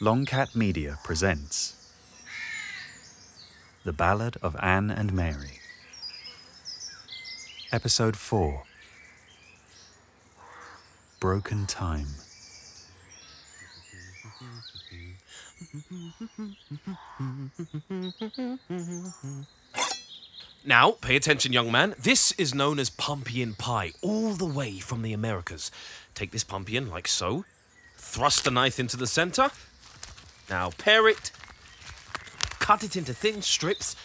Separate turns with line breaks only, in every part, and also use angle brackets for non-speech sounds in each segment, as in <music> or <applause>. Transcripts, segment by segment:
Longcat Media presents The Ballad of Anne and Mary. Episode 4 Broken Time.
Now, pay attention, young man. This is known as pumpkin pie, all the way from the Americas. Take this pumpkin like so, thrust the knife into the center. Now, pare it, cut it into thin strips,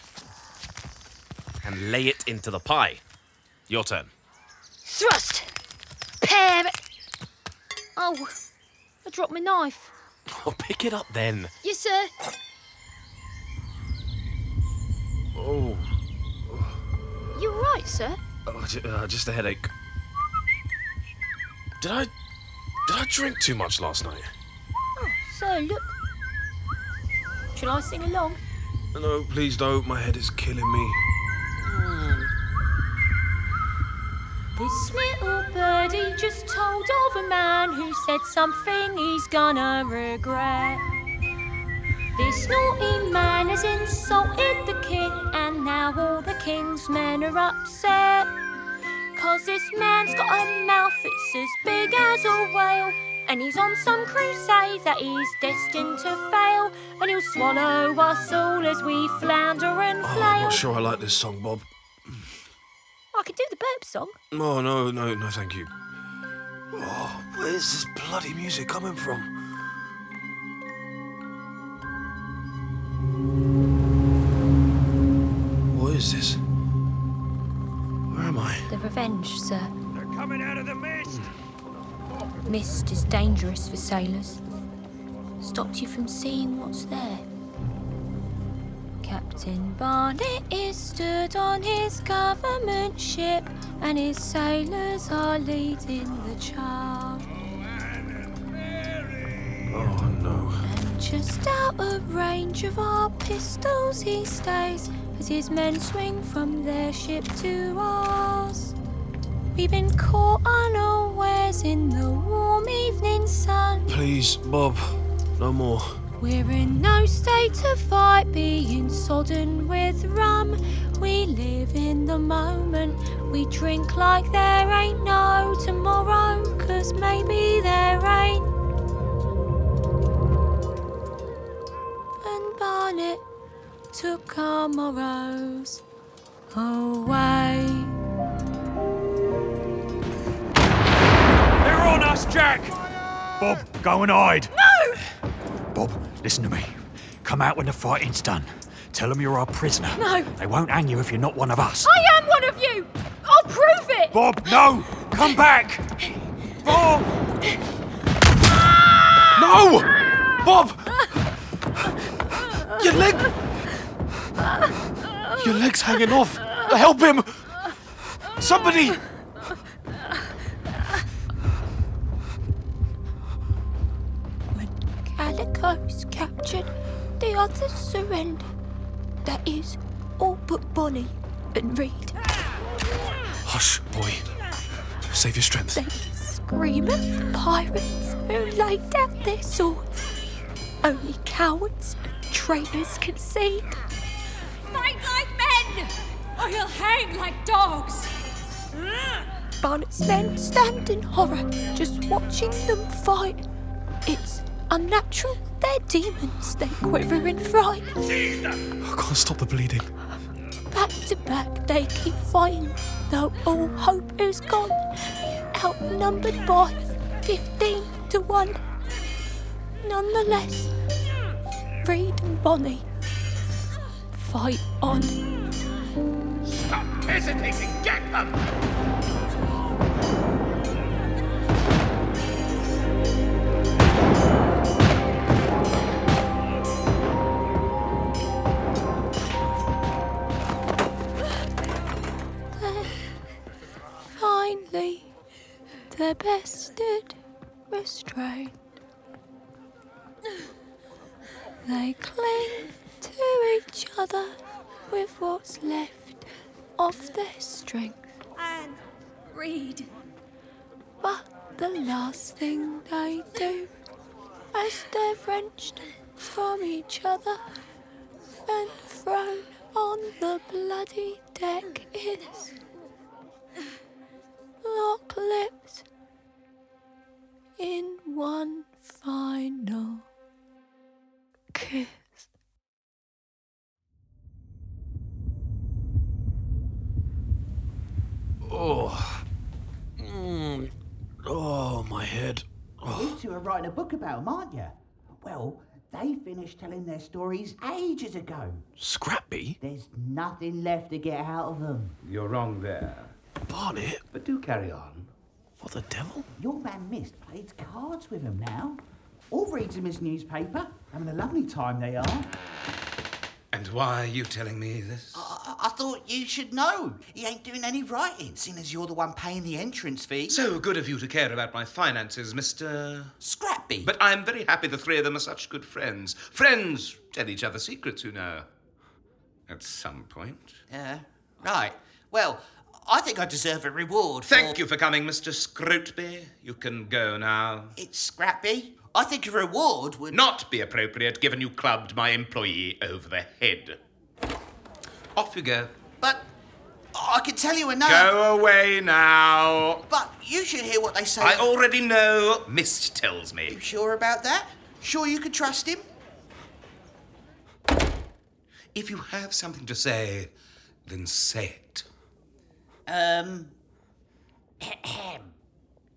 and lay it into the pie. Your turn.
Thrust! Pear! Oh, I dropped my knife. <laughs>
Oh, pick it up then.
Yes, sir.
Oh,
You are right, sir?
oh j- uh, just a headache. Did I. Did I drink too much last night?
Oh, sir, look. Shall I sing along?
No, please don't. My head is killing me. Hmm.
This little birdie just told of a man who said something he's gonna regret. This naughty man has insulted the king, and now all the king's men are upset. Cause this man's got a mouth that's as big as a whale, and he's on some crusade that he's destined to fail, and he'll swallow us all as we flounder and
Oh, I'm not sure I like this song, Bob.
I could do the burp song.
Oh, no, no, no, thank you. Oh, where's this bloody music coming from? What is this? Where am I?
The revenge, sir.
They're coming out of the mist. Hmm.
Mist is dangerous for sailors. Stops you from seeing what's there. Captain Barnet is stood on his government ship, and his sailors are leading the charge.
Oh, no.
And just out of range of our pistols he stays, as his men swing from their ship to ours. We've been caught unawares in the warm evening sun.
Please, Bob, no more.
We're in no state to fight, being sodden with rum. We live in the moment, we drink like there ain't no tomorrow, cause maybe there ain't. And Barnet took our morrows away.
Jack.
Bob, go and hide. No! Bob, listen to me. Come out when the fighting's done. Tell them you're our prisoner.
No.
They won't hang you if you're not one of us.
I am one of you! I'll prove it!
Bob, no! Come back! Bob!
No! Bob! Your leg! Your leg's hanging off! Help him! Somebody!
The others surrender. That is all but Bonny and Read.
Hush, boy. Save your strength.
They scream at the pirates who laid down their swords. Only cowards and traitors can see.
Fight like men, or you'll hang like dogs.
Barnet's men stand in horror, just watching them fight. It's unnatural, they're demons, they quiver in fright.
I can't stop the bleeding.
Back to back, they keep fighting, though all hope is gone. Outnumbered by 15 to 1. Nonetheless, Read and Bonny fight on.
Stop hesitating. Get them.
Restrained. They cling to each other with what's left of their strength.
And read.
But the last thing they do, as they're wrenched from each other and thrown on the bloody deck, is lock lips in one final kiss.
Oh. Mm. Oh, my head.
You two are writing a book about 'em, aren't you? Well, they finished telling their stories ages ago.
Scratby?
There's nothing left to get out of them.
You're wrong there.
Barnet?
But do carry on.
What the devil?
Your man Mist plays cards with him now. All reads him his newspaper. Having a lovely time they are.
And why are you telling me this?
I, I thought you should know. He ain't doing any writing, seeing as you're the one paying the entrance fee.
So good of you to care about my finances, Mr.
Scrappy.
But I'm very happy the three of them are such good friends. Friends tell each other secrets, you know. At some point.
Yeah, right. Well, I think I deserve a reward.
Thank
for...
you for coming, Mr. Scrotby. You can go now.
It's Scratby. I think a reward would.
Not be appropriate given you clubbed my employee over the head. Off you go.
But I can tell you another.
Go away now.
But you should hear what they say.
I already know. Mist tells me.
You sure about that? Sure you could trust him?
If you have something to say, then say it.
Um. Ahem.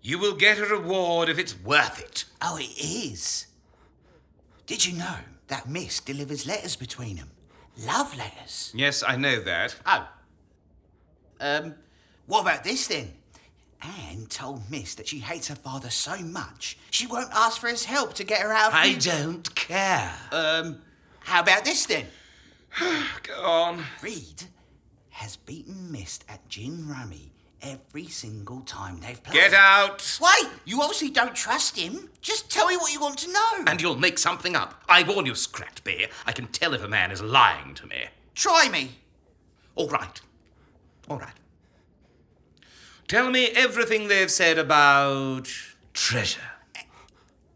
You will get a reward if it's worth it.
Oh, it is. Did you know that Mist delivers letters between them? Love letters.
Yes, I know that.
Oh. Um, what about this then? Anne told Mist that she hates her father so much she won't ask for his help to get her out of
I
the-
don't care.
Um, how about this then? <sighs>
Go on.
Read has beaten Mist at gin rummy every single time they've played.
Get out!
Wait, you obviously don't trust him. Just tell me what you want to know.
And you'll make something up. I warn you, Scratby. I can tell if a man is lying to me.
Try me.
All right. All right. Tell me everything they've said about treasure.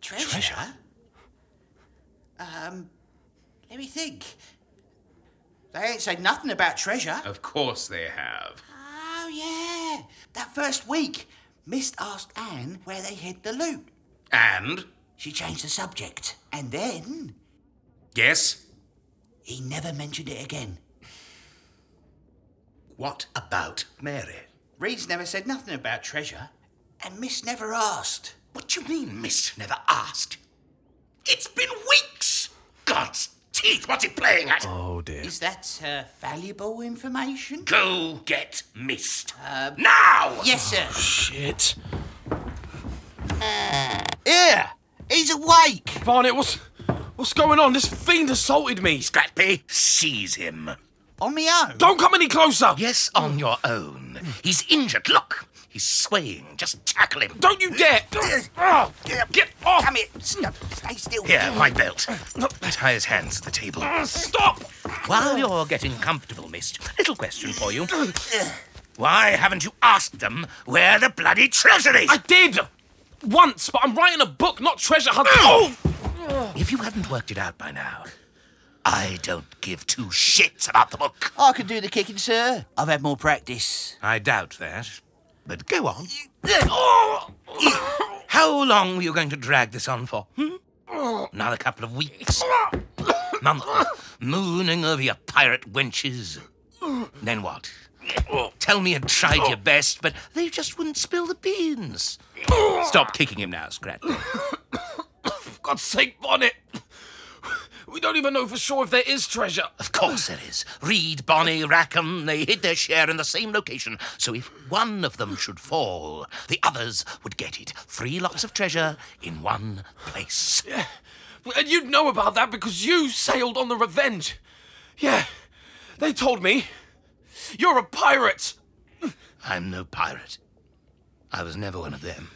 Treasure? Um, let me think. They ain't said nothing about treasure.
Of course they have.
Oh, yeah. That first week, Mist asked Anne where they hid the loot.
And?
She changed the subject. And then
Yes?
he never mentioned it again.
What about Mary?
Read's never said nothing about treasure. And Mist never asked.
What do you mean, Mist never asked? It's been weeks! God's teeth, what's it playing at?
Oh, dear.
Is that uh, valuable information?
Go get Mist. now!
Yes, sir.
Shit.
Here! He's awake!
Barnet, what's, what's going on? This fiend assaulted me.
Scratby, seize him.
On me own?
Don't come any closer.
Yes, on your own. He's injured. Look, he's swaying. Just tackle him.
Don't you dare. Ah, Get off.
Come here. Stop. Stay still.
Here, my belt. Tie his hands to the table.
Stop.
While you're getting comfortable, Mist, little question for you. Why haven't you asked them where the bloody treasure is?
I did. Once, but I'm writing a book, not treasure hunt. Oh!
If you hadn't worked it out by now, I don't give two shits about the book.
I can do the kicking, sir. I've had more practice.
I doubt that. But go on. How long were you going to drag this on for? Hmm? Another couple of weeks? Month mooning over your pirate wenches. Then what? Tell me you tried your best, but they just wouldn't spill the beans. Stop kicking him now, Scrat. <coughs>
For God's sake, Barnet. We don't even know for sure if there is treasure.
Of course there is. Read, Bonny, Rackham, they hid their share in the same location. So if one of them should fall, the others would get it. Three lots of treasure in one place.
And you'd know about that because you sailed on the Revenge. Yeah, they told me. You're a pirate.
I'm no pirate. I was never one of them.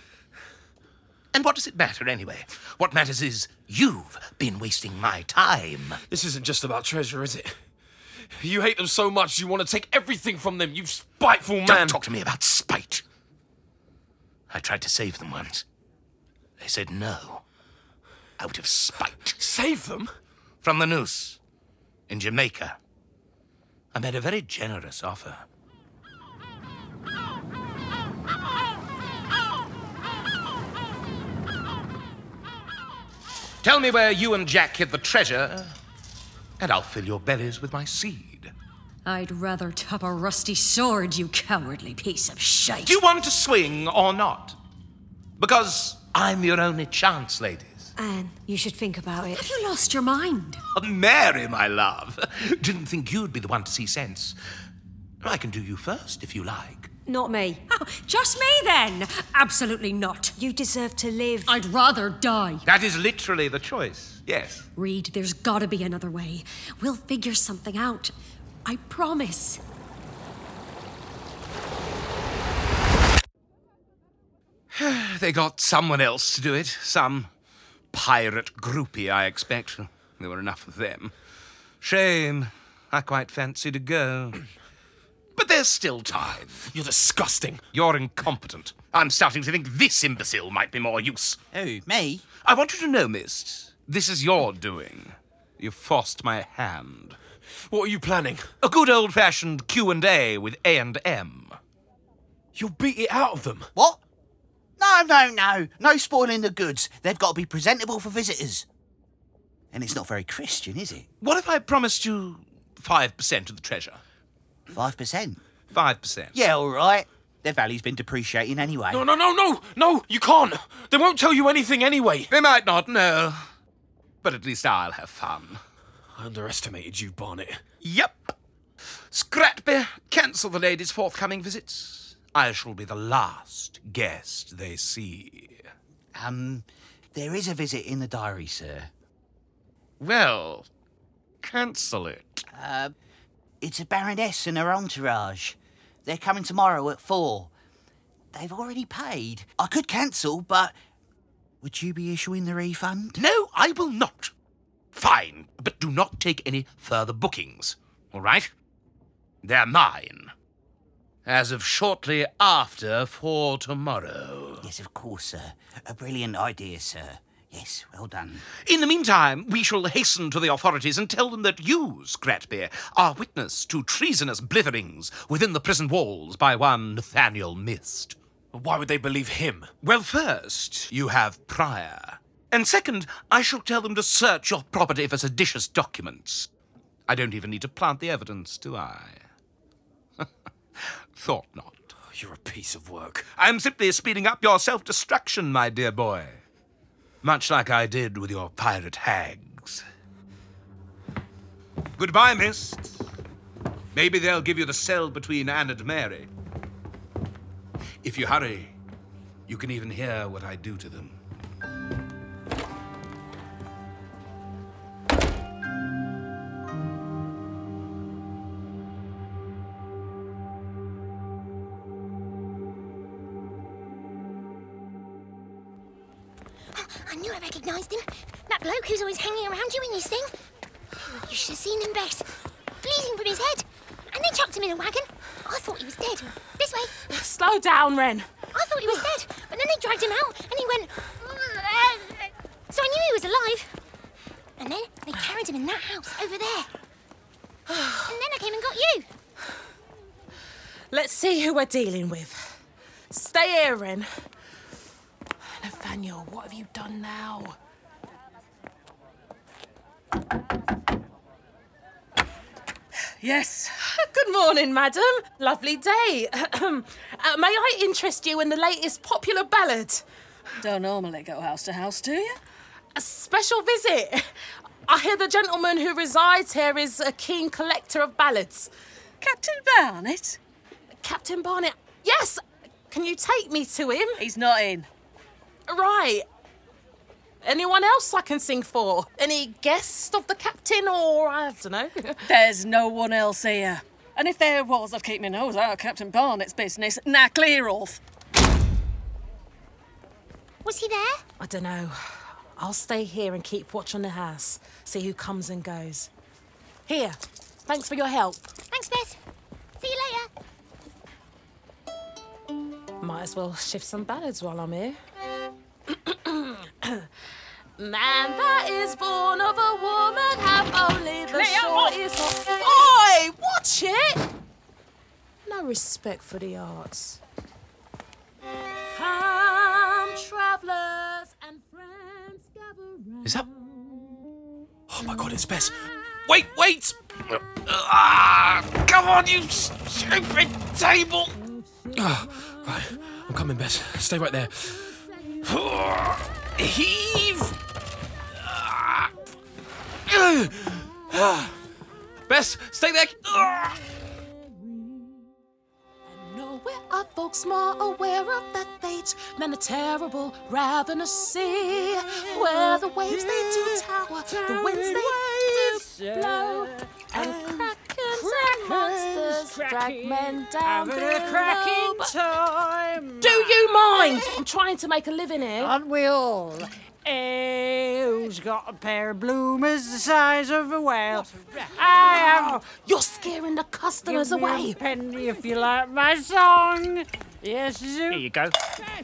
And what does it matter anyway? What matters is you've been wasting my time.
This isn't just about treasure, is it? You hate them so much you want to take everything from them, you spiteful man.
Don't talk to me about spite. I tried to save them once. They said no. Out of spite.
Save them?
From the noose. In Jamaica. I made a very generous offer. Tell me where you and Jack hid the treasure, and I'll fill your bellies with my seed.
I'd rather top a rusty sword, you cowardly piece of shite.
Do you want to swing or not? Because I'm your only chance, ladies.
Anne, you should think about it. Have you lost your mind?
Oh, Mary, my love. <laughs> Didn't think you'd be the one to see sense. I can do you first, if you like.
Not me. Oh, just me then? Absolutely not. You deserve to live. I'd rather die.
That is literally the choice, yes.
Read, there's gotta be another way. We'll figure something out. I promise. <sighs>
they got someone else to do it. Some pirate groupie, I expect. There were enough of them. Shame. I quite fancied a girl. But there's still time.
You're disgusting.
You're incompetent. I'm starting to think this imbecile might be more use.
Oh, me?
I want you to know, Mist, this is your doing. You forced my hand.
What are you planning?
A good old-fashioned Q&A with A&M.
You'll beat it out of them.
What? No, no, no. No spoiling the goods. They've got to be presentable for visitors. And it's not very Christian, is it?
What if I promised you 5% of the treasure?
5%?
5%.
Yeah, all right. Their value's been depreciating anyway.
No, no, no, no, no, you can't. They won't tell you anything anyway.
They might not know. But at least I'll have fun.
I underestimated you, Barnet.
Yep. Scratby, cancel the ladies' forthcoming visits. I shall be the last guest they see.
Um, there is a visit in the diary, sir.
Well, cancel it.
Uh, it's a baroness and her entourage. They're coming tomorrow at four. They've already paid. I could cancel, but would you be issuing the refund?
No, I will not. Fine, but do not take any further bookings. All right? They're mine. As of shortly after for tomorrow.
Yes, of course, sir. A brilliant idea, sir. Yes, well done.
In the meantime, we shall hasten to the authorities and tell them that you, Scratby, are witness to treasonous blitherings within the prison walls by one Nathaniel Mist.
Why would they believe him?
Well, first, you have prior. And second, I shall tell them to search your property for seditious documents. I don't even need to plant the evidence, do I? <laughs> Thought not.
You're a piece of work.
I'm simply speeding up your self destruction, my dear boy. Much like I did with your pirate hags. Goodbye, Mist. Maybe they'll give you the cell between Anne and Mary. If you hurry, you can even hear what I do to them.
Down, Wren.
I thought he was dead. But then they dragged him out and he went. So I knew he was alive. And then they carried him in that house over there. And then I came and got you.
Let's see who we're dealing with. Stay here, Wren. Nathaniel, what have you done now? Yes. Good morning, madam. Lovely day. <clears throat> uh, may I interest you in the latest popular ballad?
Don't normally go house to house, do you?
A special visit. I hear the gentleman who resides here is a keen collector of ballads.
Captain Barnet?
Captain Barnet? Yes. Can you take me to him?
He's not in.
Right. Anyone else I can sing for? Any guest of the captain, or I don't know? <laughs>
There's no one else here. And if there was, I'd keep my nose out of Captain Barnet's business. Now clear off.
Was he there?
I don't know. I'll stay here and keep watch on the house, see who comes and goes. Here, thanks for your help.
Thanks, Bess. See you later.
Might as well shift some ballads while I'm here. <coughs> Man that is born of a woman have only the
Clear
shortest. Oi, watch it! No respect for the arts. Come, travellers and friends, gather round.
Is that? Oh my god, it's Bess. Wait, wait! Ah, come on, you stupid table! Ah, right, I'm coming, Bess. Stay right there. <sighs> Heave! <sighs> Ah. Bess, stay there!
Nowhere are folks more aware of that fate than a terrible, ravenous sea, where the waves they do tower, the winds they do blow, and krakens and monsters drag men down below.
time.
Do you mind? I'm trying to make a living here.
Aren't we all? Who's got a pair of bloomers the size of a whale? I have.
You're scaring the customers
Give me
away.
a penny if you like my song. Yes, Zoo.
Here you go.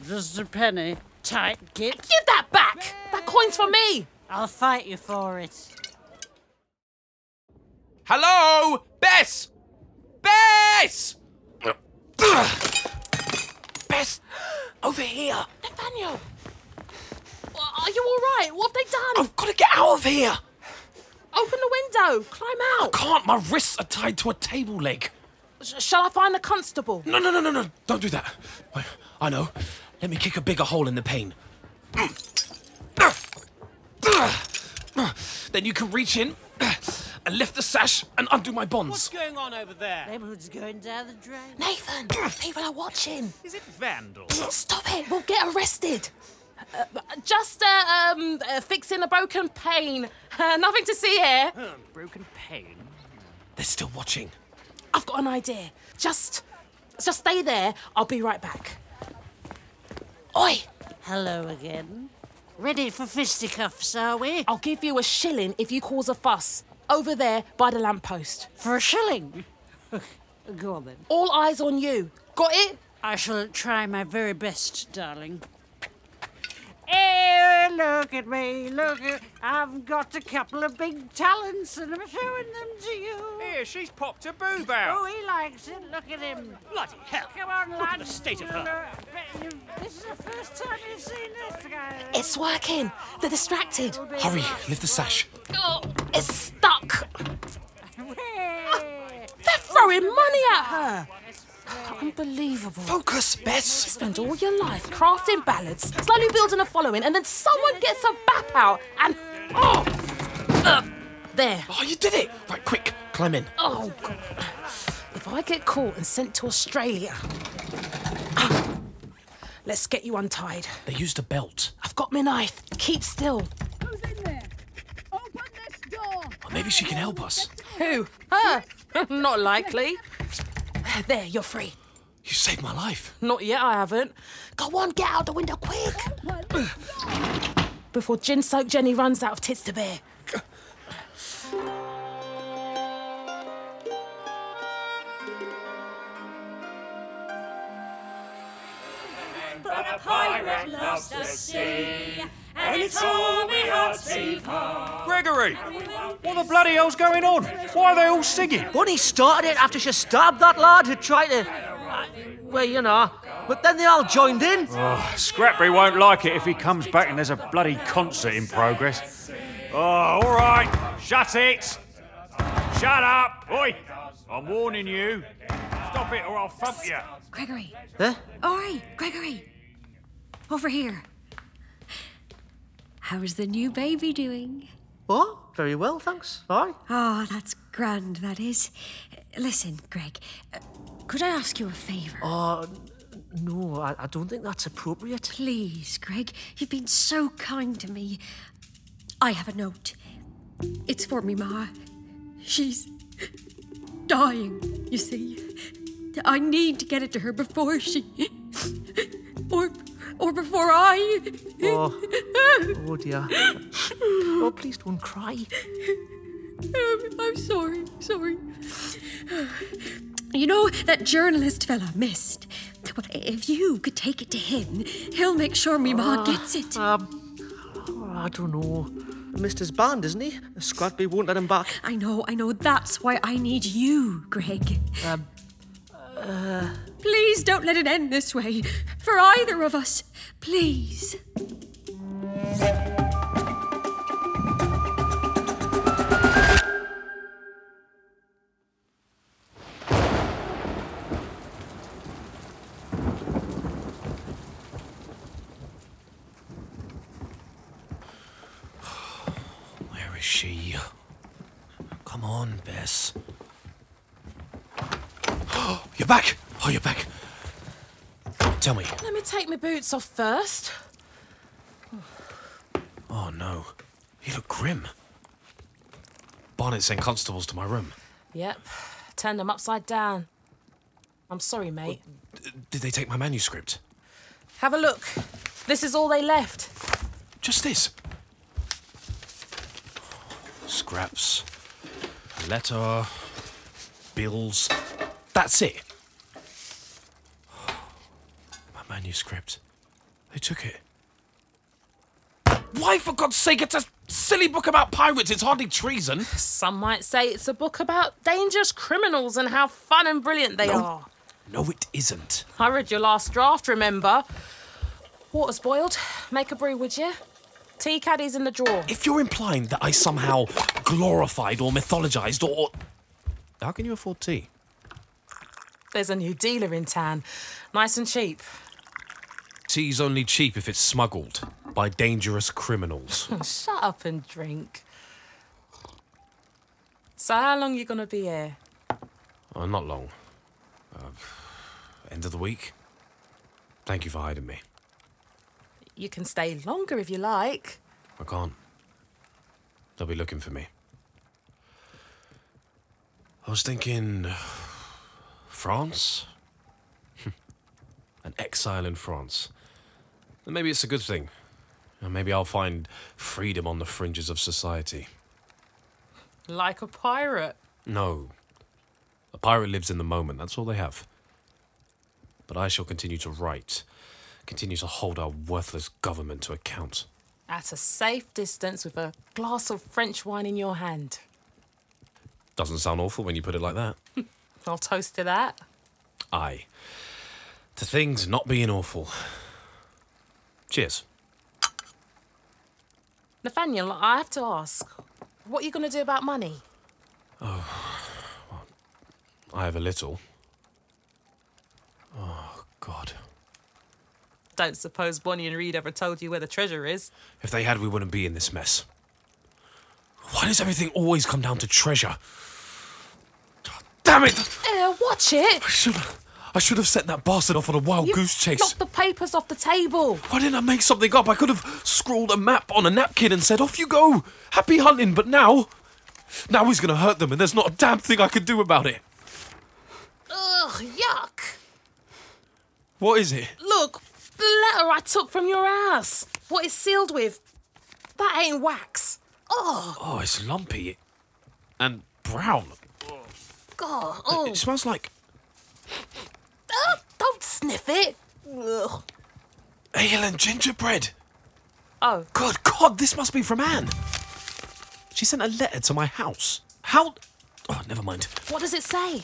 Just a penny. Tight git.
Give that back. That coin's for me.
I'll fight you for it.
Hello? Bess! Bess! Bess! Over here!
Nathaniel. Are you all right? What have they done?
I've got to get out of here!
Open the window. Climb out.
Can't, my wrists are tied to a table leg.
Sh- shall I find the constable?
No, no, no, no, no, don't do that. I, I know. Let me kick a bigger hole in the pane. Then you can reach in and lift the sash and undo my bonds.
What's going on over there?
Neighborhood's going down the drain.
Nathan, people are watching.
Is it Vandal?
Stop it. We'll get arrested. Uh, just uh, um, uh, fixing a broken pane. Uh, nothing to see here.
broken pane.
They're still watching.
I've got an idea. Just, just stay there. I'll be right back. Oi!
Hello again. Ready for fisticuffs, are we?
I'll give you a shilling if you cause a fuss. Over there by the lamppost.
For a shilling? <laughs> Go on then.
All eyes on you. Got it?
I shall try my very best, darling. Hey, look at me, look at I've got a couple of big talents and I'm showing them to you.
Here, she's popped a boob out.
Oh, he likes it. Look at him.
Bloody hell.
Come on,
Look
lad.
at the state of her.
This is the first time you've seen this guy.
It's working. They're distracted.
Hurry, lift the sash.
Oh, it's stuck. <laughs>
Hey.
They're throwing money at her. Unbelievable.
Focus, Bess!
Spend all your life crafting ballads, slowly building a following, and then someone gets a bap out and. Oh! Uh, there.
Oh, you did it! Right, quick, climb in.
Oh, God. If I get caught and sent to Australia. Let's get you untied.
They used a belt.
I've got my knife. Keep still.
Who's in there? Open this door.
Or maybe she can help us.
Who? Her? <laughs> Not likely. There, you're free.
You saved my life.
Not yet, I haven't. Go on, get out the window quick. Before gin soaked Jenny runs out of tits to bear.
But a pirate loves the sea, and it's all we heart safe home.
Gregory! What the bloody hell's going on? Why are they all singing?
Bunny started it after she stabbed that lad who tried to. Well, you know. But then they all joined in.
Oh, Scratby won't like it if he comes back and there's a bloody concert in progress. Oh, all right. Shut it. Shut up. Oi. I'm warning you. Stop it or I'll thump you.
Gregory.
Huh?
Oi, Gregory. Over here. How's the new baby doing?
Oh, very well, thanks. Aye.
Oh, that's grand, that is. Listen, Greg, uh, could I ask you a favour?
Oh, no, I, I don't think that's appropriate.
Please, Greg, you've been so kind to me. I have a note. It's for me, Ma. She's dying, you see. I need to get it to her before she. <laughs> or or before I.
Oh, oh dear. Oh, please don't cry.
Um, I'm sorry, sorry. You know that journalist fella, Mist. Well, if you could take it to him, he'll make sure me ma
Ah,
gets it.
Um, oh, I don't know. Mister's banned, isn't he? Scrotby won't let him back.
I know, I know. That's why I need you, Greg.
Um, uh,
Please don't let it end this way. For either of us. Please.
Back! Oh, you're back. Tell me.
Let me take my boots off first.
Oh, no. You look grim. Barnet sent constables to my room.
Yep, turned them upside down. I'm sorry, mate.
Did they take my manuscript?
Have a look. This is all they left.
Just this. Scraps. A letter. Bills. That's it. My manuscript. They took it. Why, for God's sake, it's a silly book about pirates. It's hardly treason.
Some might say it's a book about dangerous criminals and how fun and brilliant they
No.
are.
No, it isn't.
I read your last draft, remember? Water's boiled. Make a brew, would you? Tea caddies in the drawer.
If you're implying that I somehow glorified or mythologized or. How can you afford tea?
There's a new dealer in town. Nice and cheap.
Tea's only cheap if it's smuggled by dangerous criminals. <laughs>
Shut up and drink. So, how long you gonna be here?
Oh, not long. Uh, end of the week. Thank you for hiding me.
You can stay longer if you like.
I can't. They'll be looking for me. I was thinking. <sighs> France? <laughs> An exile in France. And maybe it's a good thing. And maybe I'll find freedom on the fringes of society.
Like a pirate.
No. A pirate lives in the moment, that's all they have. But I shall continue to write, continue to hold our worthless government to account.
At a safe distance with a glass of French wine in your hand.
Doesn't sound awful when you put it like that. <laughs>
I'll toast to that.
Aye. To things not being awful. Cheers.
Nathaniel, I have to ask, what are you going to do about money?
Oh, well, I have a little. Oh, God.
Don't suppose Bonny and Read ever told you where the treasure is.
If they had, we wouldn't be in this mess. Why does everything always come down to treasure? Damn it!
Eh, watch it!
I should have sent that bastard off on a wild
You
goose chase.
Knock the papers off the table.
Why didn't I make something up? I could have scrawled a map on a napkin and said, off you go. Happy hunting, but now. Now he's going to hurt them, and there's not a damn thing I can do about it.
Ugh, yuck.
What is it?
Look, the letter I took from your ass. What it's sealed with. That ain't wax. Oh,
Oh, it's lumpy. And brown.
God. Oh.
It smells like
Uh, don't sniff it. Ugh.
ale and gingerbread.
Oh.
Good God, this must be from Anne. She sent a letter to my house. How. Oh, never mind.
What does it say?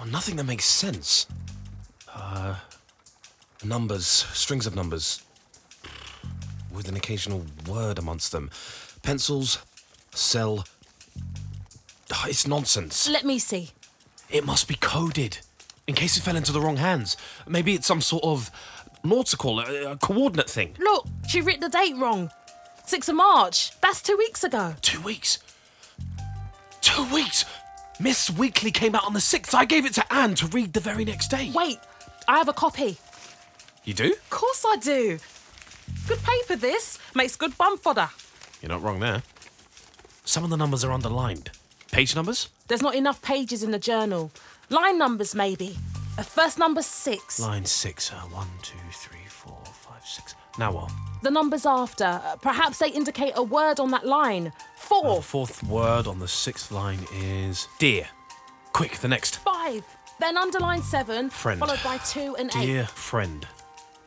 Oh, nothing that makes sense. Uh, numbers, strings of numbers, with an occasional word amongst them. Pencils, cell. Oh, it's nonsense.
Let me see.
It must be coded, in case it fell into the wrong hands. Maybe it's some sort of nautical, uh, coordinate thing.
Look, she writ the date wrong. 6th of March. That's two weeks ago.
Two weeks? Two weeks? Mist's Weekly came out on the 6th. I gave it to Anne to read the very next day.
Wait, I have a copy.
You do?
Of course I do. Good paper, this. Makes good bum fodder.
You're not wrong there. Some of the numbers are underlined. Page numbers?
There's not enough pages in the journal. Line numbers, maybe. Uh, First number six.
Line six. Uh, one, two, three, four, five, six. Now what?
The numbers after. Uh, perhaps they indicate a word on that line. Four.
The fourth word on the sixth line is dear. Quick, the next.
Five. Then underline seven.
Friend.
Followed by two and
Dear
eight.
friend.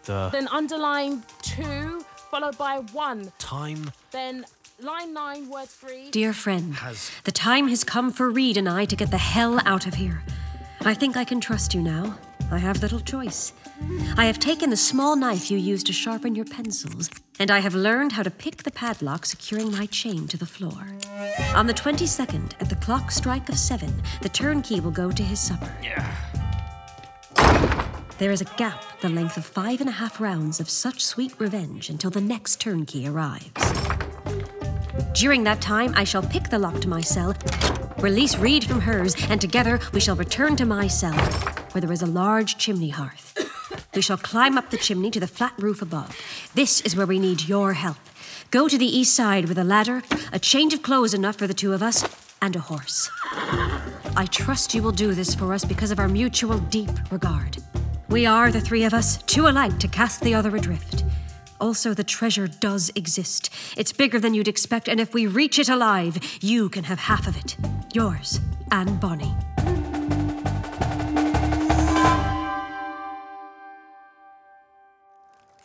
The
Then underline two, followed by one.
time
Then line nine, word three.
Dear friend,
has.
the time has come for Read and I to get the hell out of here. I think I can trust you now. I have little choice. I have taken the small knife you used to sharpen your pencils, and I have learned how to pick the padlock securing my chain to the floor. On the 22nd, at the clock strike of seven, the turnkey will go to his supper. There is a gap the length of five and a half rounds of such sweet revenge until the next turnkey arrives. During that time, I shall pick the lock to my cell, release Read from hers, and together we shall return to my cell, where there is a large chimney hearth. <laughs> We shall climb up the chimney to the flat roof above. This is where we need your help. Go to the east side with a ladder, a change of clothes enough for the two of us, and a horse. I trust you will do this for us because of our mutual deep regard. We are, the three of us, too alike to cast the other adrift. Also, the treasure does exist. It's bigger than you'd expect, and if we reach it alive, you can have half of it. Yours, Anne Bonny.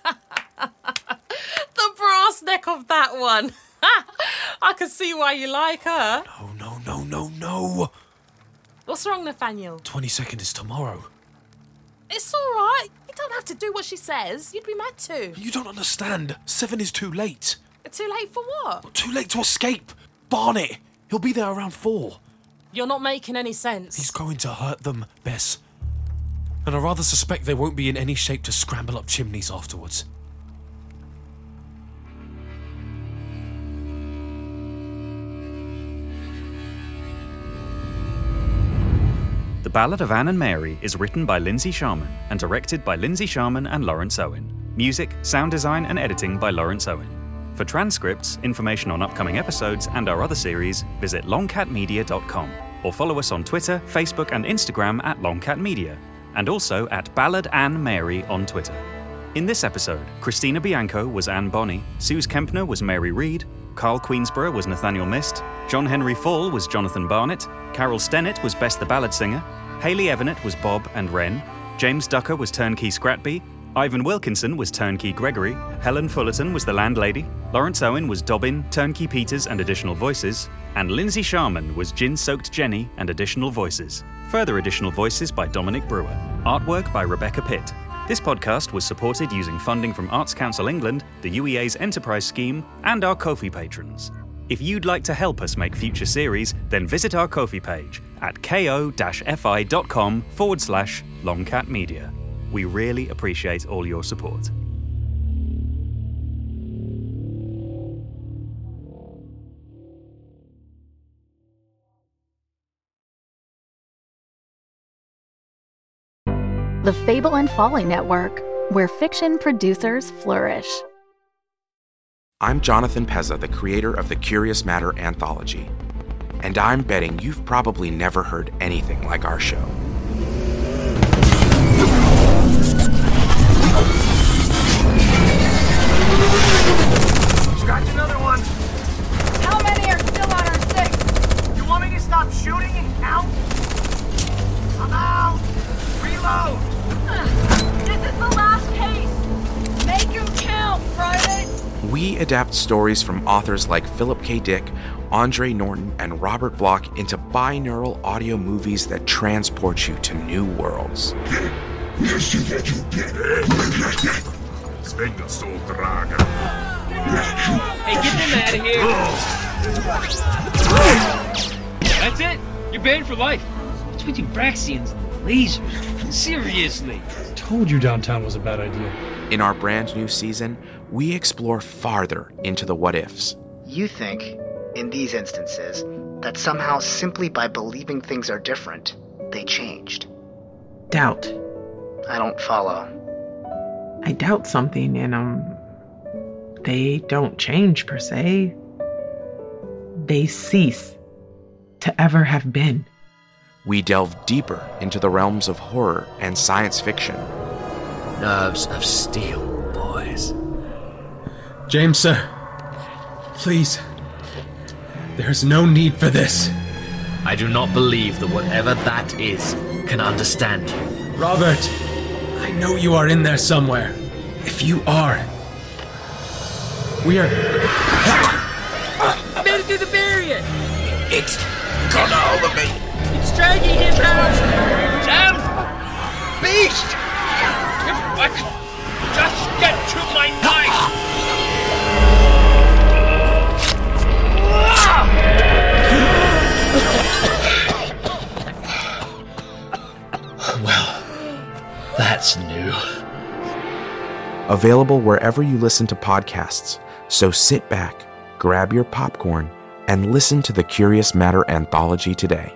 <laughs>
The brass neck of that one. <laughs> I can see why you like her.
No, no, no, no, no.
What's wrong, Nathaniel?
22nd is tomorrow.
It's all right. You don't have to do what she says. You'd be mad too.
You don't understand. Seven is too late.
Too late for what?
Too late to escape. Barnet. He'll be there around four.
You're not making any sense.
He's going to hurt them, Bess. And I rather suspect they won't be in any shape to scramble up chimneys afterwards.
Ballad of Anne and Mary is written by Lindsay Sharman and directed by Lindsay Sharman and Laurence Owen. Music, sound design, and editing by Laurence Owen. For transcripts, information on upcoming episodes, and our other series, visit longcatmedia.com or follow us on Twitter, Facebook, and Instagram at longcatmedia, and also at Ballad Anne Mary on Twitter. In this episode, Christina Bianco was Anne Bonny, Sooz Kempner was Mary Read, Karl Queensborough was Nathaniel Mist, John Henry Falle was Jonathan Barnet, Carole Stennett was Bess the Ballad Singer, Hayley Evenett was Bob and Wren, James Ducker was Turnkey Scratby, Ivan Wilkinson was Turnkey Gregory, Helen Fullerton was the landlady, Laurence Owen was Dobbin, Turnkey Peters and additional voices, and Lindsay Sharman was Gin Soaked Jenny and additional voices. Further additional voices by Dominic Brewer. Artwork by Rebecca Pitt. This podcast was supported using funding from Arts Council England, the UEA's Enterprise Scheme, and our Ko-fi patrons. If you'd like to help us make future series, then visit our Ko-fi page at ko-fi.com forward slash longcatmedia. We really appreciate all your support.
The Fable and Folly Network, where fiction producers flourish.
I'm Jonathan Pezza, the creator of the Curious Matter anthology. And I'm betting you've probably never heard anything like our show.
Scratch another one. How many are still on our six? You want me to stop shooting and count? I'm out. Reload.
We adapt stories from authors like Philip K. Dick, Andre Norton, and Robert Bloch into binaural audio movies that transport you to new worlds.
Svenga så dragen.
Hey, get them out of here.
That's it. You're banned for life. Between you Braxians and lasers. Seriously.
Told you downtown was a bad idea.
In our brand new season, we explore farther into the what ifs.
You think, in these instances, that somehow simply by believing things are different, they changed.
Doubt.
I don't follow.
I doubt something and um they don't change per se. They cease to ever have been.
we delve deeper into the realms of horror and science fiction.
Nerves of steel, boys.
James, sir. Please. There's no need for this.
I do not believe that whatever that is can understand you.
Robert, I know you are in there somewhere. If you are, we are.
Made it through the barrier!
It's got a hold of me!
It's dragging him out!
Damn beast!
That's new.
Available wherever you listen to podcasts. So sit back, grab your popcorn, and listen to the Curious Matter anthology today.